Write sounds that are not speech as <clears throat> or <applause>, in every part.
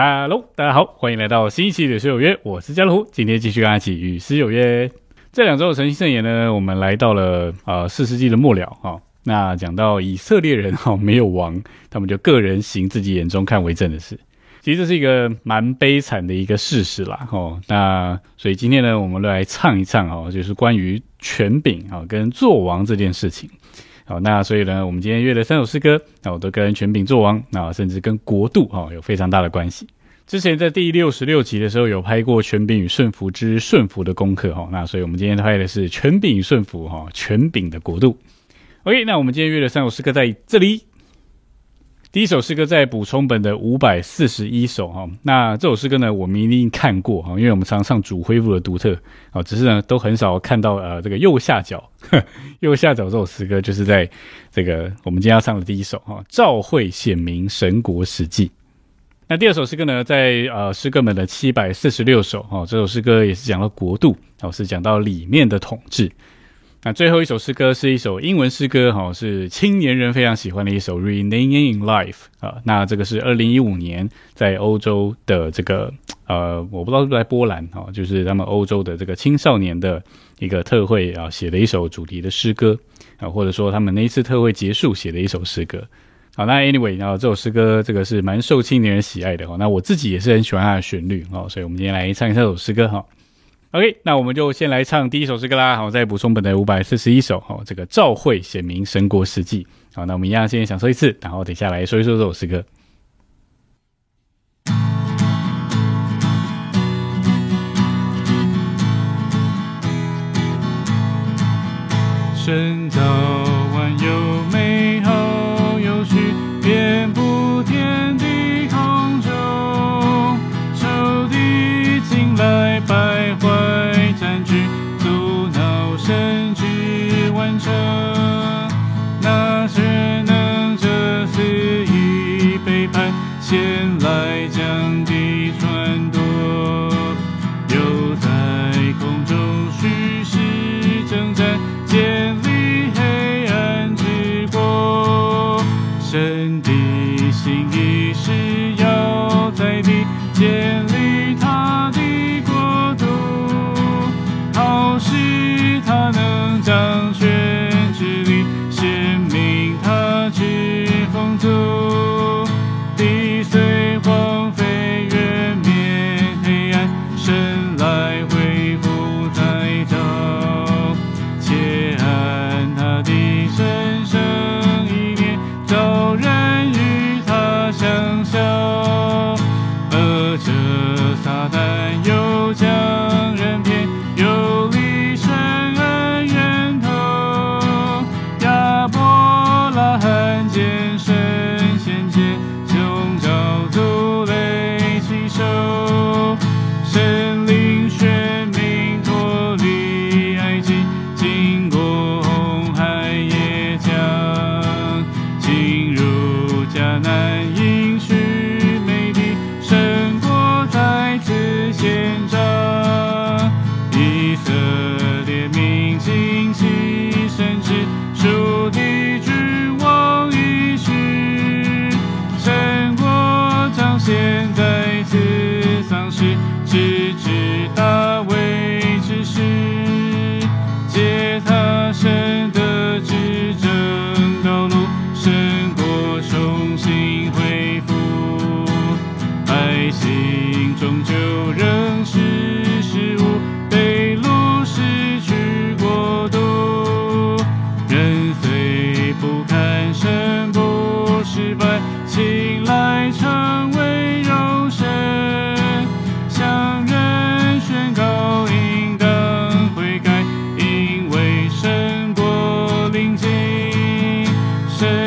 Hello，大家好，欢迎来到新一期的《诗有约》，我是家乐福，今天继续跟阿奇与诗有约。这两周的诚心圣言呢，我们来到了呃四世纪的末了哈。那讲到以色列人哈没有王，他们就个人行自己眼中看为正的事，其实这是一个蛮悲惨的一个事实啦哈。那所以今天呢，我们来唱一唱哈，就是关于权柄啊跟做王这件事情。好，那所以呢，我们今天约的三首诗歌，那我都跟权柄做王，那甚至跟国度哈有非常大的关系。之前在第六十六集的时候有拍过权柄与顺服之顺服的功课哈，那所以我们今天拍的是权柄与顺服哈，权柄的国度。OK，那我们今天约的三首诗歌在这里。第一首诗歌在补充本的五百四十一首哈，那这首诗歌呢，我们一定看过哈，因为我们常上主恢复的独特啊，只是呢都很少看到呃这个右下角，<laughs> 右下角这首诗歌就是在这个我们今天要唱的第一首哈，召会显明神国实际。那第二首诗歌呢，在呃诗歌本的七百四十六首哈，这首诗歌也是讲到国度，哦是讲到里面的统治。那最后一首诗歌是一首英文诗歌，哈，是青年人非常喜欢的一首《Renewing in Life》啊。那这个是二零一五年在欧洲的这个呃，我不知道是不是在波兰哈，就是他们欧洲的这个青少年的一个特会啊，写的一首主题的诗歌啊，或者说他们那一次特会结束写的一首诗歌。好，那 Anyway，然后这首诗歌这个是蛮受青年人喜爱的哈。那我自己也是很喜欢它的旋律哦，所以我们今天来唱一下这首诗歌哈。OK，那我们就先来唱第一首诗歌啦。好，再补充本的五百四十一首。好，这个召会显明神国事迹。好，那我们一样先享受一次，然后等下来说一说这首诗歌。深造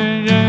神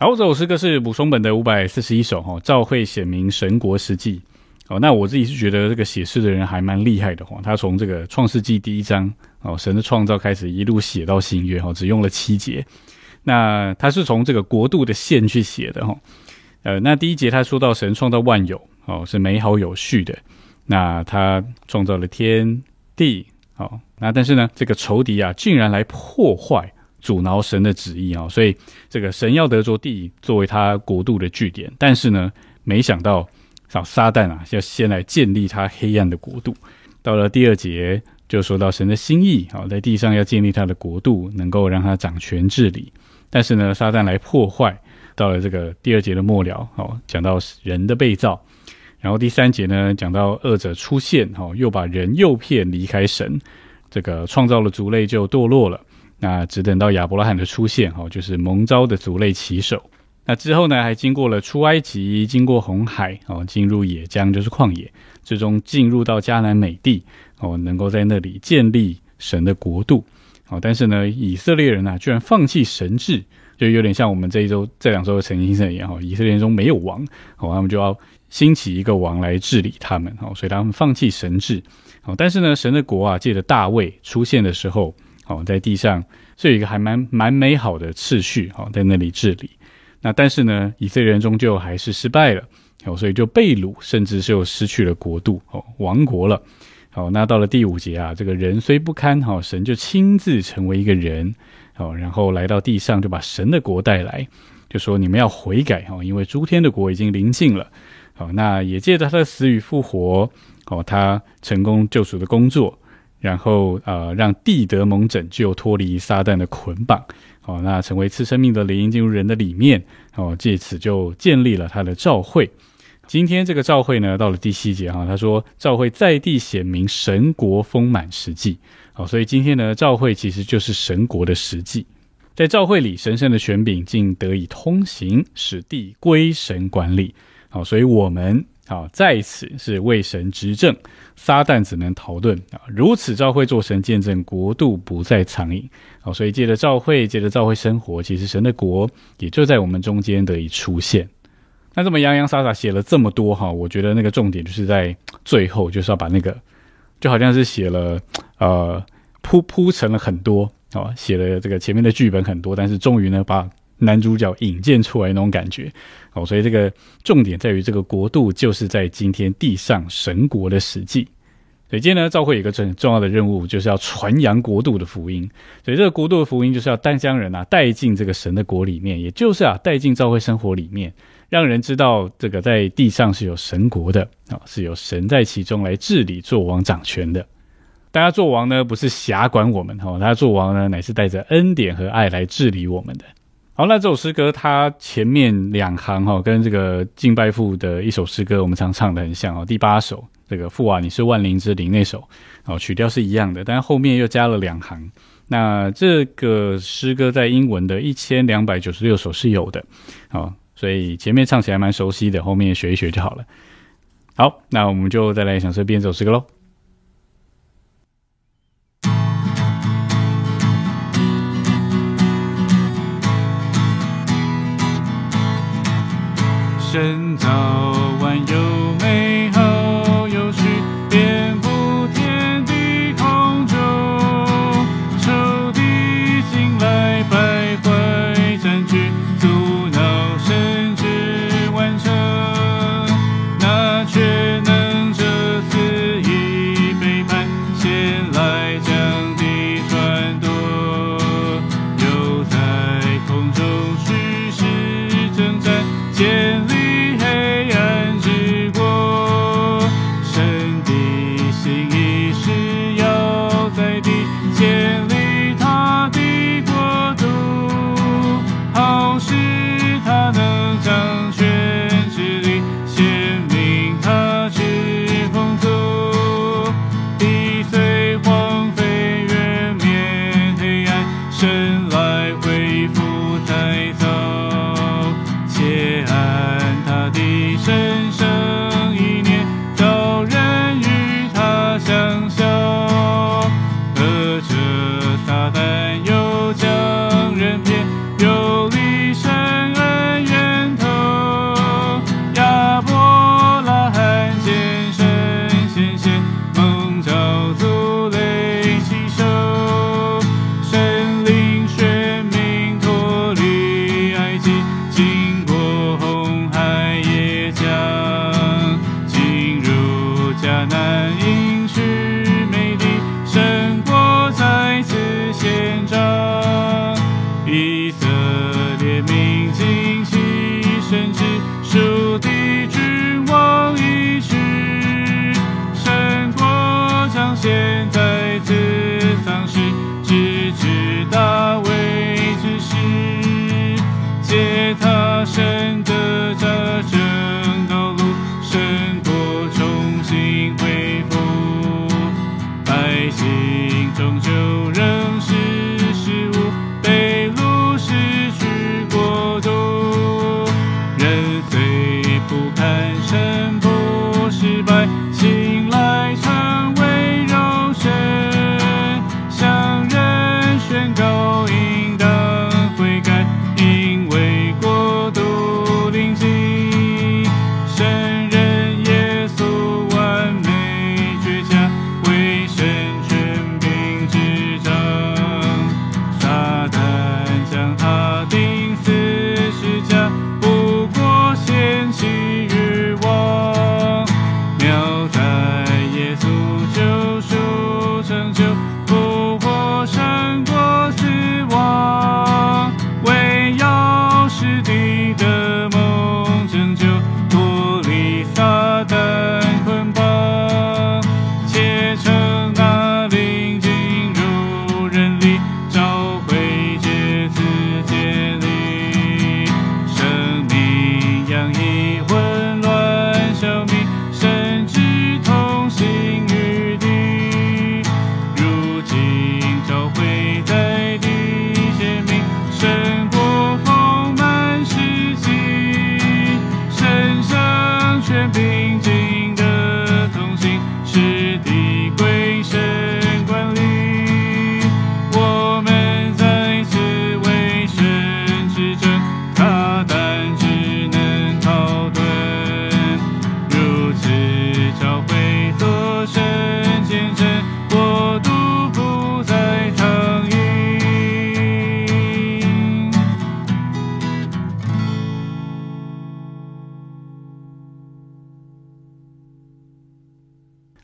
好，这首诗歌是补充本的五百四十一首哈，照会显明神国实际。哦，那我自己是觉得这个写诗的人还蛮厉害的哈，他从这个创世纪第一章哦，神的创造开始一路写到新约哈，只用了七节。那他是从这个国度的线去写的哈。呃，那第一节他说到神创造万有哦，是美好有序的。那他创造了天地哦，那但是呢，这个仇敌啊，竟然来破坏、阻挠神的旨意啊，所以这个神要得着地作为他国度的据点，但是呢，没想到。好，撒旦啊，要先来建立他黑暗的国度。到了第二节，就说到神的心意，好，在地上要建立他的国度，能够让他掌权治理。但是呢，撒旦来破坏。到了这个第二节的末了，好，讲到人的被造。然后第三节呢，讲到恶者出现，哦，又把人诱骗离开神。这个创造了族类就堕落了。那只等到亚伯拉罕的出现，好，就是蒙召的族类起手。那之后呢，还经过了出埃及，经过红海，哦，进入野江，就是旷野，最终进入到迦南美地，哦，能够在那里建立神的国度，哦，但是呢，以色列人啊，居然放弃神治，就有点像我们这一周、这两周的陈先生一样，哈，以色列人中没有王，哦，他们就要兴起一个王来治理他们，哦，所以他们放弃神治，哦，但是呢，神的国啊，借着大卫出现的时候，哦，在地上是有一个还蛮蛮美好的次序，哦，在那里治理。那但是呢，以色列人终究还是失败了，哦，所以就被掳，甚至是又失去了国度，哦，亡国了。好，那到了第五节啊，这个人虽不堪，哈，神就亲自成为一个人，哦，然后来到地上，就把神的国带来，就说你们要悔改，哈，因为诸天的国已经临近了。好，那也借着他的死与复活，哦，他成功救赎的工作，然后呃，让地德蒙拯救，脱离撒旦的捆绑。哦，那成为次生命的灵进入人的里面，哦，借此就建立了他的召会。今天这个召会呢，到了第七节哈，他说召会在地显明神国丰满实际。好，所以今天呢，召会其实就是神国的实际。在召会里，神圣的权柄竟得以通行，使地归神管理。好，所以我们。好，在此是为神执政，撒旦只能逃遁啊！如此召会做神见证，国度不再藏隐。好，所以借着召会，借着召会生活，其实神的国也就在我们中间得以出现。那这么洋洋洒洒写了这么多哈，我觉得那个重点就是在最后，就是要把那个就好像是写了呃铺铺成了很多哦，写了这个前面的剧本很多，但是终于呢把。男主角引荐出来那种感觉，所以这个重点在于这个国度就是在今天地上神国的实际。所以今天呢，教会有一个很重要的任务，就是要传扬国度的福音。所以这个国度的福音就是要单将人啊带进这个神的国里面，也就是啊带进教会生活里面，让人知道这个在地上是有神国的啊，是有神在其中来治理、做王、掌权的。大家做王呢，不是辖管我们哈，大家做王呢，乃是带着恩典和爱来治理我们的。好，那这首诗歌它前面两行哈，跟这个敬拜父的一首诗歌，我们常唱的很像哦。第八首这个父啊，你是万灵之灵那首，哦，曲调是一样的，但是后面又加了两行。那这个诗歌在英文的一千两百九十六首是有的，哦，所以前面唱起来蛮熟悉的，后面学一学就好了。好，那我们就再来享受编这首诗歌喽。人走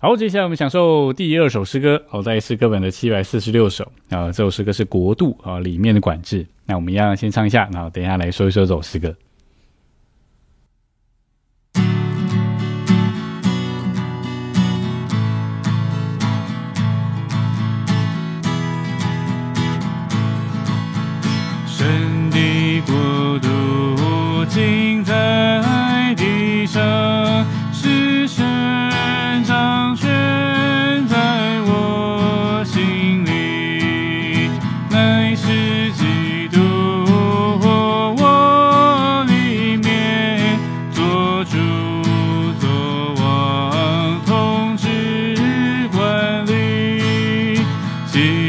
好接下来我们享受第二首诗歌好在诗歌本的七百四十六首啊这首诗歌是国度啊里面的管制。那我们一样先唱一下然后等一下来说一说这首诗歌。do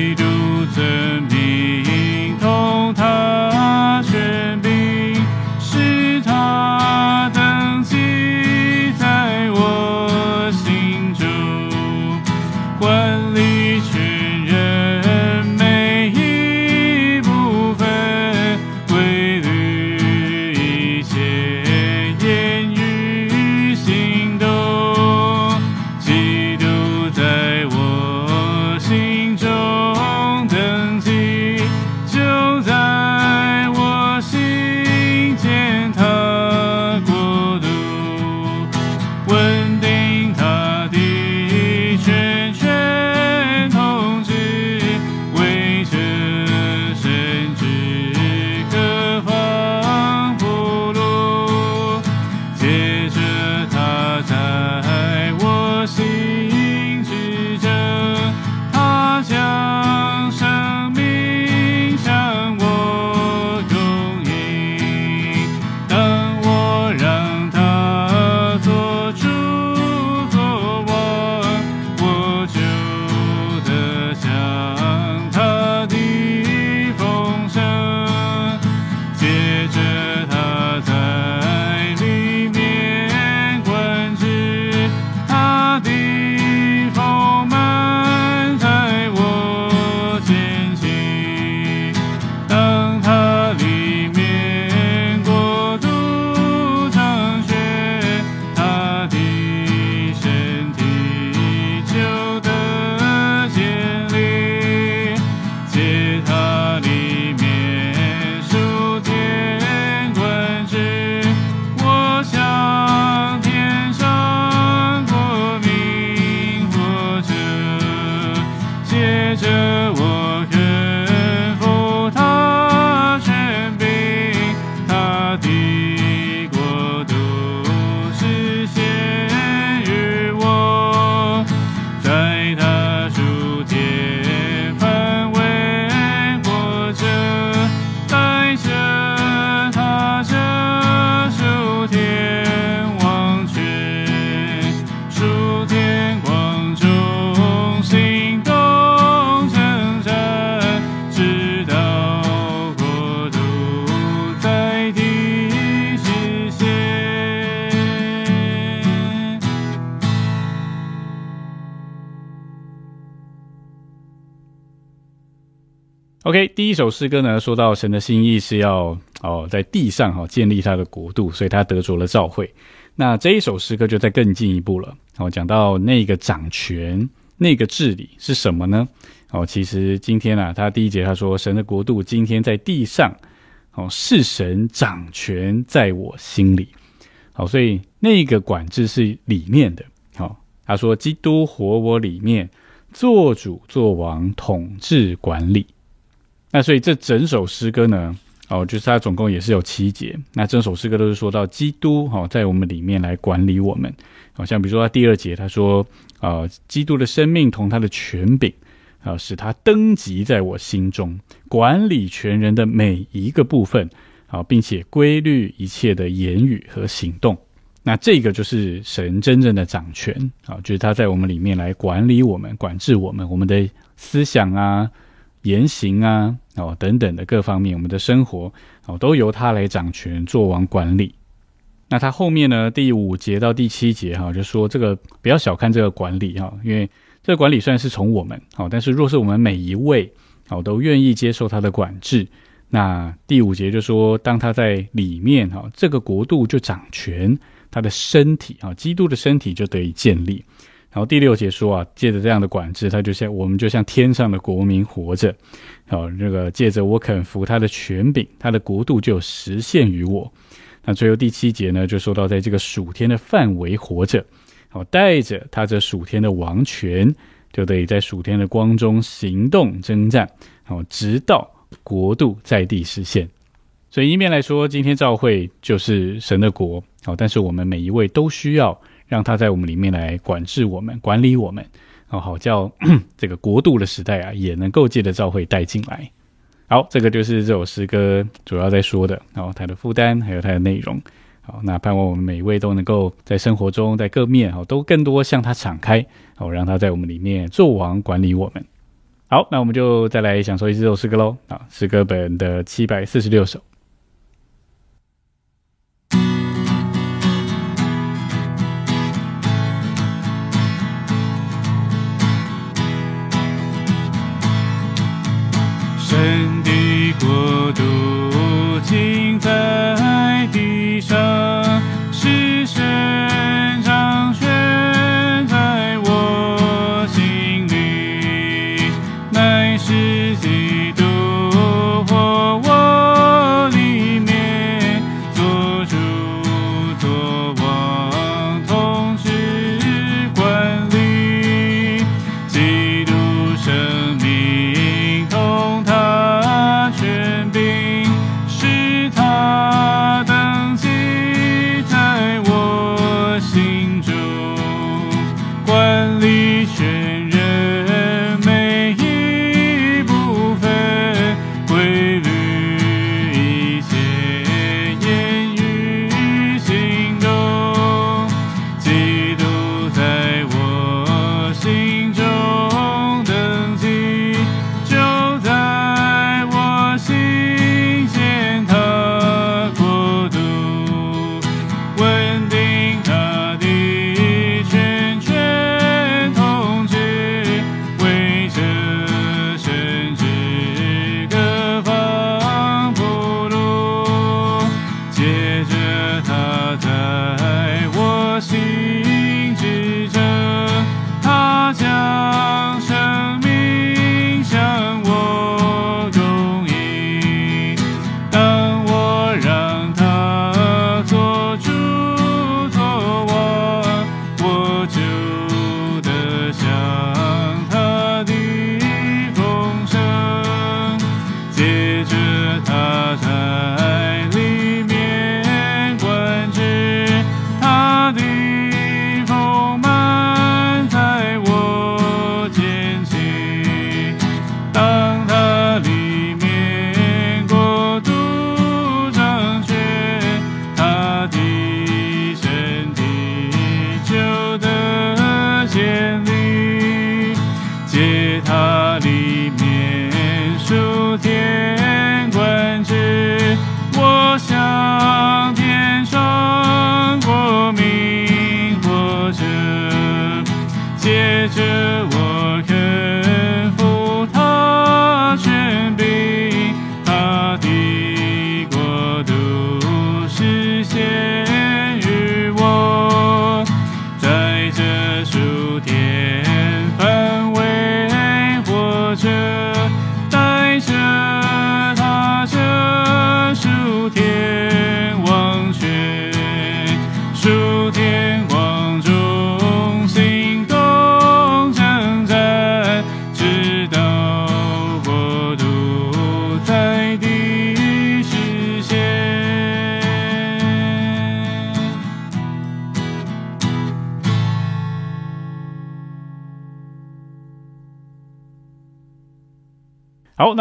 OK，第一首诗歌呢，说到神的心意是要哦在地上哈建立他的国度，所以他得着了召会。那这一首诗歌就再更进一步了，哦，讲到那个掌权、那个治理是什么呢？哦，其实今天啊，他第一节他说神的国度今天在地上，哦，是神掌权在我心里。好，所以那个管制是里面的。好，他说基督活我里面，做主做王，统治管理。那所以这整首诗歌呢，哦，就是它总共也是有七节。那整首诗歌都是说到基督哈在我们里面来管理我们。好像比如说他第二节他说，呃，基督的生命同他的权柄啊，使他登基在我心中，管理全人的每一个部分啊，并且规律一切的言语和行动。那这个就是神真正的掌权啊，就是他在我们里面来管理我们、管制我们，我们的思想啊。言行啊，哦等等的各方面，我们的生活哦都由他来掌权做王管理。那他后面呢，第五节到第七节哈，就说这个不要小看这个管理哈，因为这个管理虽然是从我们哦，但是若是我们每一位哦都愿意接受他的管制，那第五节就说，当他在里面哈，这个国度就掌权，他的身体啊，基督的身体就得以建立。然后第六节说啊，借着这样的管制，他就像我们就像天上的国民活着，好，这个借着我肯服他的权柄，他的国度就实现于我。那最后第七节呢，就说到在这个属天的范围活着，好，带着他这属天的王权，就得以在属天的光中行动征战，好，直到国度在地实现。所以一面来说，今天召会就是神的国，好，但是我们每一位都需要。让他在我们里面来管制我们、管理我们，哦，好叫 <clears throat> 这个国度的时代啊，也能够借着召会带进来。好，这个就是这首诗歌主要在说的，然后它的负担还有它的内容。好，那盼望我们每一位都能够在生活中，在各面哦，都更多向他敞开，哦，让他在我们里面做王、管理我们。好，那我们就再来享受一这首诗歌喽。啊，诗歌本的七百四十六首。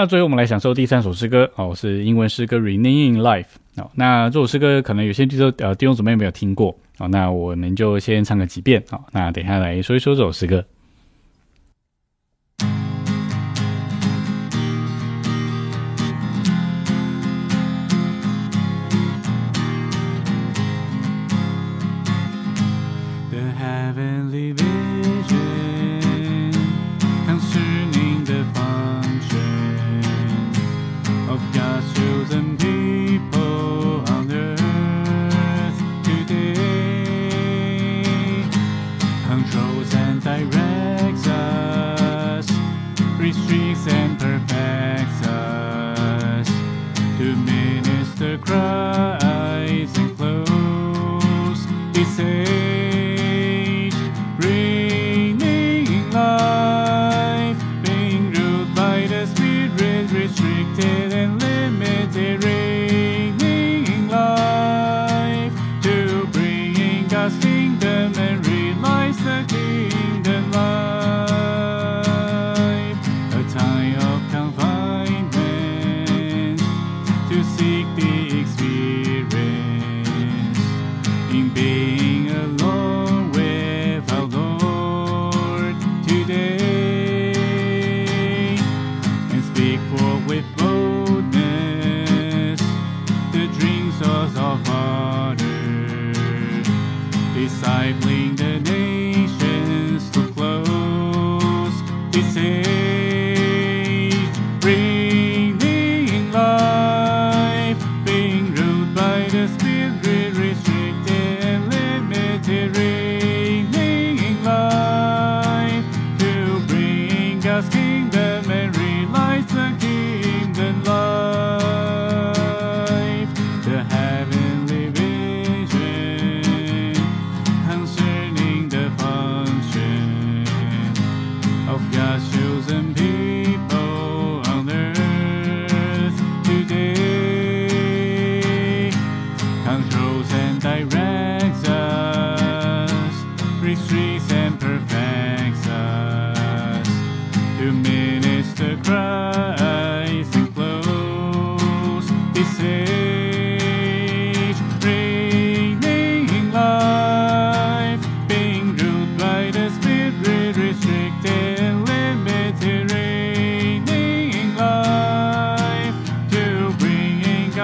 最后我们来享受第三首诗歌哦，是英文诗歌《Renewing Life》哦。那这首诗歌可能有些听众呃弟兄姊妹没有听过哦，那我们就先唱个几遍哦。那等下来说一说这首诗歌。of God's chosen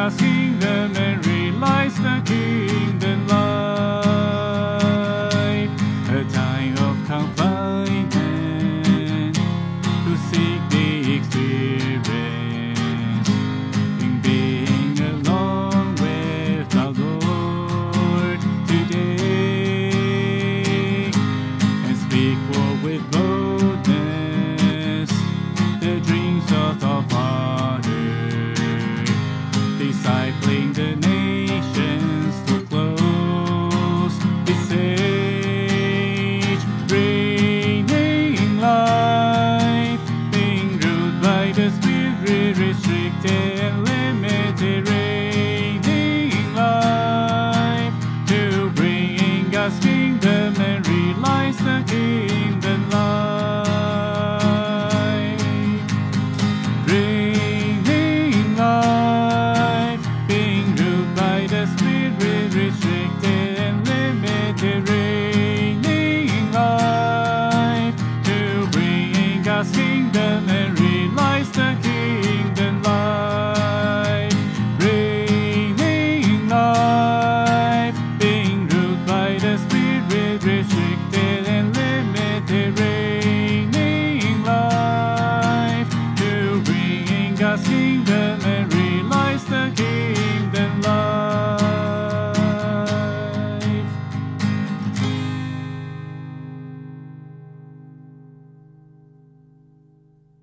assim.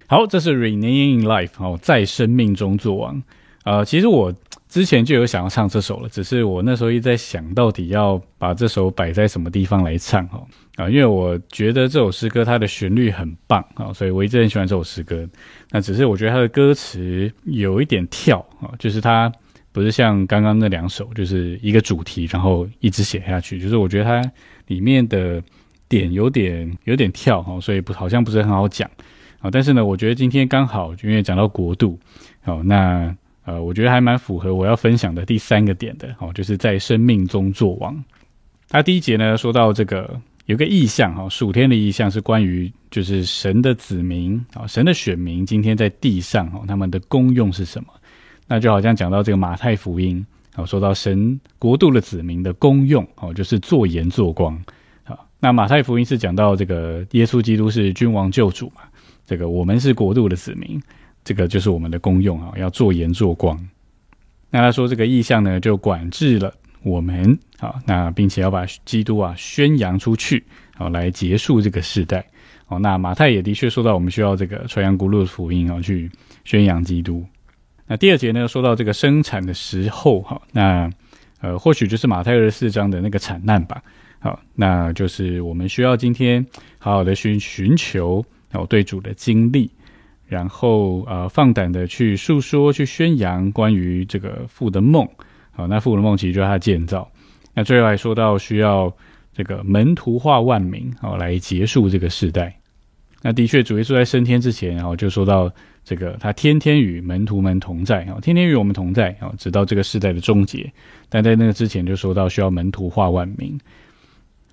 好，这是 Renewing Life 哦，在生命中作王。呃，其实我之前就有想要唱这首了，只是我那时候一直在想到底要把这首摆在什么地方来唱哈啊，因为我觉得这首诗歌它的旋律很棒啊，所以我一直很喜欢这首诗歌。那只是我觉得它的歌词有一点跳啊，就是它不是像刚刚那两首，就是一个主题然后一直写下去，就是我觉得它里面的点有点有点跳哈，所以不好像不是很好讲。但是呢，我觉得今天刚好因为讲到国度，好，那呃，我觉得还蛮符合我要分享的第三个点的，哦，就是在生命中作王。他第一节呢，说到这个有个意象，哈，属天的意象是关于就是神的子民啊，神的选民今天在地上，哈，他们的功用是什么？那就好像讲到这个马太福音，哦，说到神国度的子民的功用，哦，就是做盐做光。好，那马太福音是讲到这个耶稣基督是君王救主嘛？这个我们是国度的子民，这个就是我们的功用啊，要做盐做光。那他说这个意象呢，就管制了。我们啊，那并且要把基督啊宣扬出去，啊来结束这个时代。哦，那马太也的确说到，我们需要这个传扬古路的福音啊，去宣扬基督。那第二节呢，说到这个生产的时候，哈，那呃，或许就是马太二十四章的那个惨难吧。好，那就是我们需要今天好好的寻寻求哦对主的经历，然后呃放胆的去诉说、去宣扬关于这个父的梦。好，那父的梦其实就是他建造。那最后还说到需要这个门徒化万民，好来结束这个时代。那的确，主耶稣在升天之前，然后就说到这个他天天与门徒们同在，啊，天天与我们同在，啊，直到这个时代的终结。但在那个之前，就说到需要门徒化万民。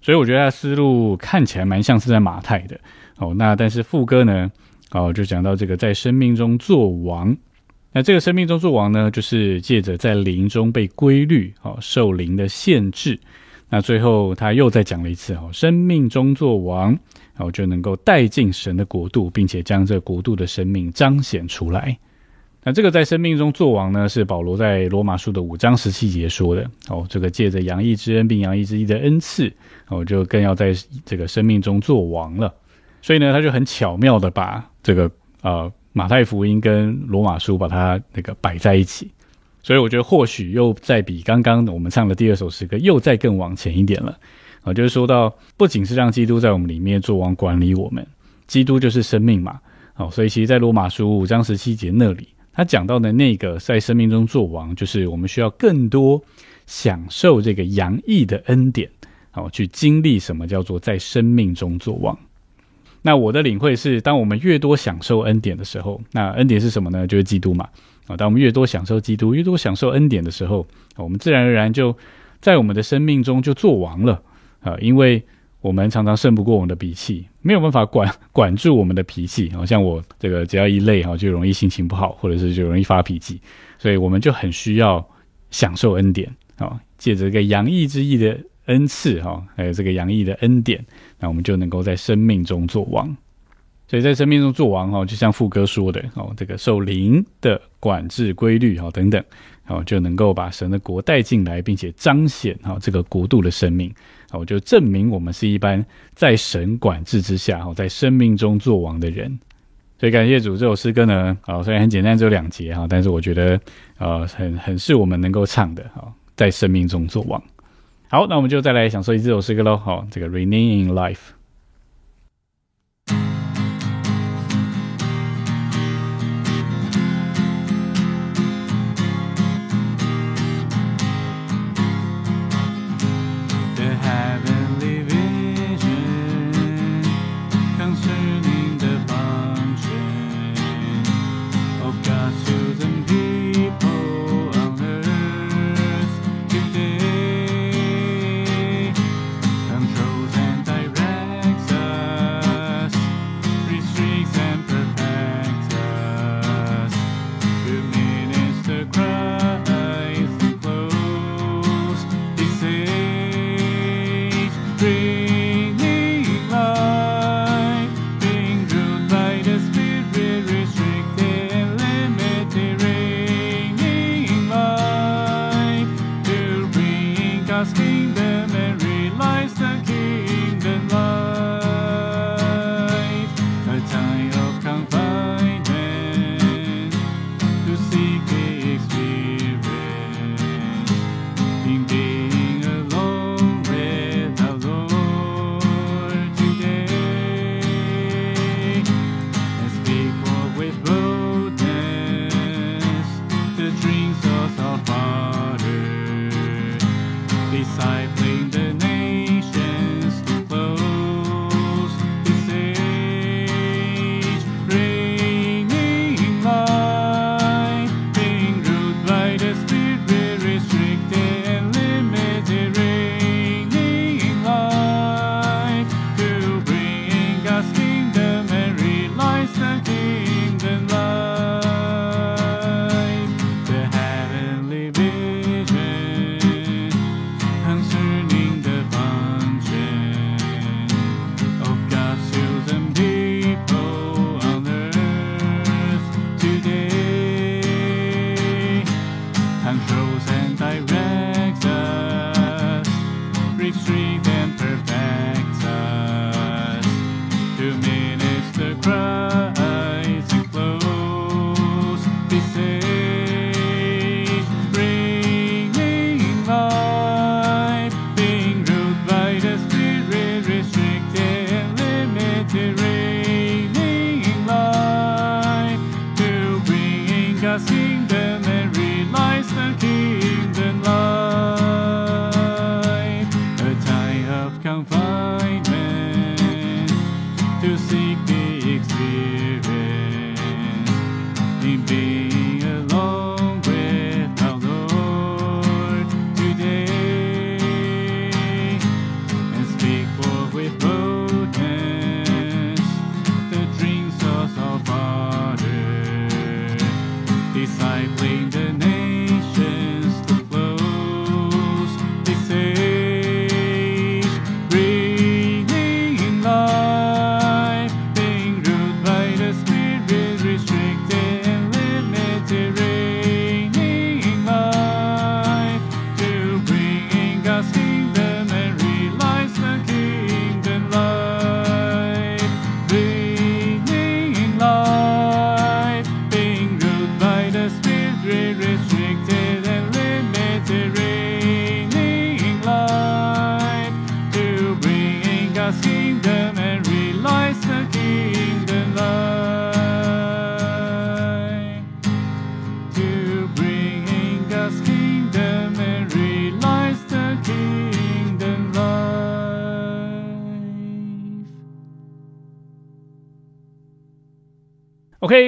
所以我觉得他思路看起来蛮像是在马太的。哦，那但是副歌呢，哦，就讲到这个在生命中做王。那这个生命中作王呢，就是借着在灵中被规律，哦，受灵的限制。那最后他又再讲了一次，哦，生命中作王，然后就能够带进神的国度，并且将这国度的生命彰显出来。那这个在生命中作王呢，是保罗在罗马书的五章十七节说的。哦，这个借着洋溢之恩并洋溢之意的恩赐，哦，就更要在这个生命中作王了。所以呢，他就很巧妙的把这个呃。马太福音跟罗马书把它那个摆在一起，所以我觉得或许又再比刚刚我们唱的第二首诗歌又再更往前一点了啊，就是说到不仅是让基督在我们里面做王管理我们，基督就是生命嘛，哦，所以其实，在罗马书五章十七节那里，他讲到的那个在生命中做王，就是我们需要更多享受这个洋溢的恩典，好，去经历什么叫做在生命中做王。那我的领会是，当我们越多享受恩典的时候，那恩典是什么呢？就是基督嘛。啊，当我们越多享受基督，越多享受恩典的时候，我们自然而然就在我们的生命中就做王了啊！因为我们常常胜不过我们的脾气，没有办法管 <laughs> 管住我们的脾气。好像我这个只要一累哈，就容易心情不好，或者是就容易发脾气，所以我们就很需要享受恩典啊，借着这个洋溢之意的恩赐哈，还有这个洋溢的恩典。那我们就能够在生命中做王，所以在生命中做王哈，就像副歌说的哦，这个受灵的管制规律哈等等，哦就能够把神的国带进来，并且彰显哈这个国度的生命，我就证明我们是一般在神管制之下哈，在生命中做王的人。所以感谢主，这首诗歌呢，啊虽然很简单，只有两节哈，但是我觉得呃很很是我们能够唱的哈，在生命中做王。好，那我们就再来享受一这首诗歌喽。好，这个《Renewing Life》。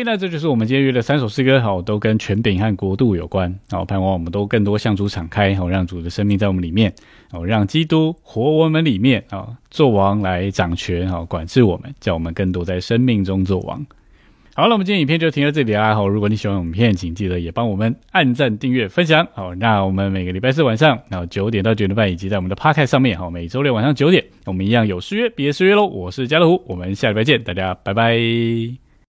那这就是我们今天约的三首诗歌，好，都跟权柄和国度有关。好，盼望我们都更多向主敞开，好，让主的生命在我们里面，好，让基督活我们里面，啊，做王来掌权，好，管制我们，叫我们更多在生命中做王。好了，我们今天影片就停在这里啦。好，如果你喜欢影片，请记得也帮我们按赞、订阅、分享。好，那我们每个礼拜四晚上，然后九点到九点半，以及在我们的 Podcast 上面，好，每周六晚上九点，我们一样有失约，别失约喽。我是家乐虎，我们下礼拜见，大家拜拜。